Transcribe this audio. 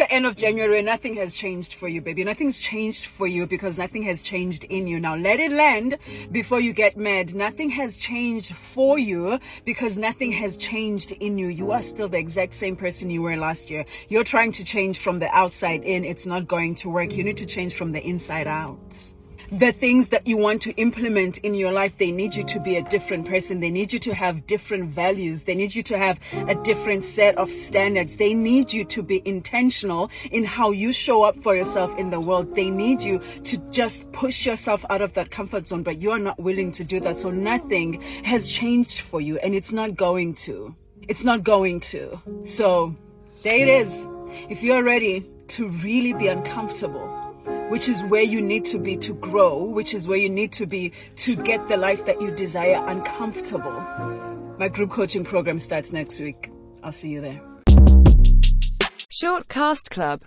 the end of January, nothing has changed for you, baby. Nothing's changed for you because nothing has changed in you. Now let it land before you get mad. Nothing has changed for you because nothing has changed in you. You are still the exact same person you were last year. You're trying to change from the outside in. It's not going to work. You need to change from the inside out the things that you want to implement in your life, they need you to be a different person. They need you to have different values. They need you to have a different set of standards. They need you to be intentional in how you show up for yourself in the world. They need you to just push yourself out of that comfort zone, but you are not willing to do that. So nothing has changed for you and it's not going to. It's not going to. So there it is. If you're ready to really be uncomfortable, which is where you need to be to grow, which is where you need to be to get the life that you desire uncomfortable. My group coaching program starts next week. I'll see you there. Short Cast Club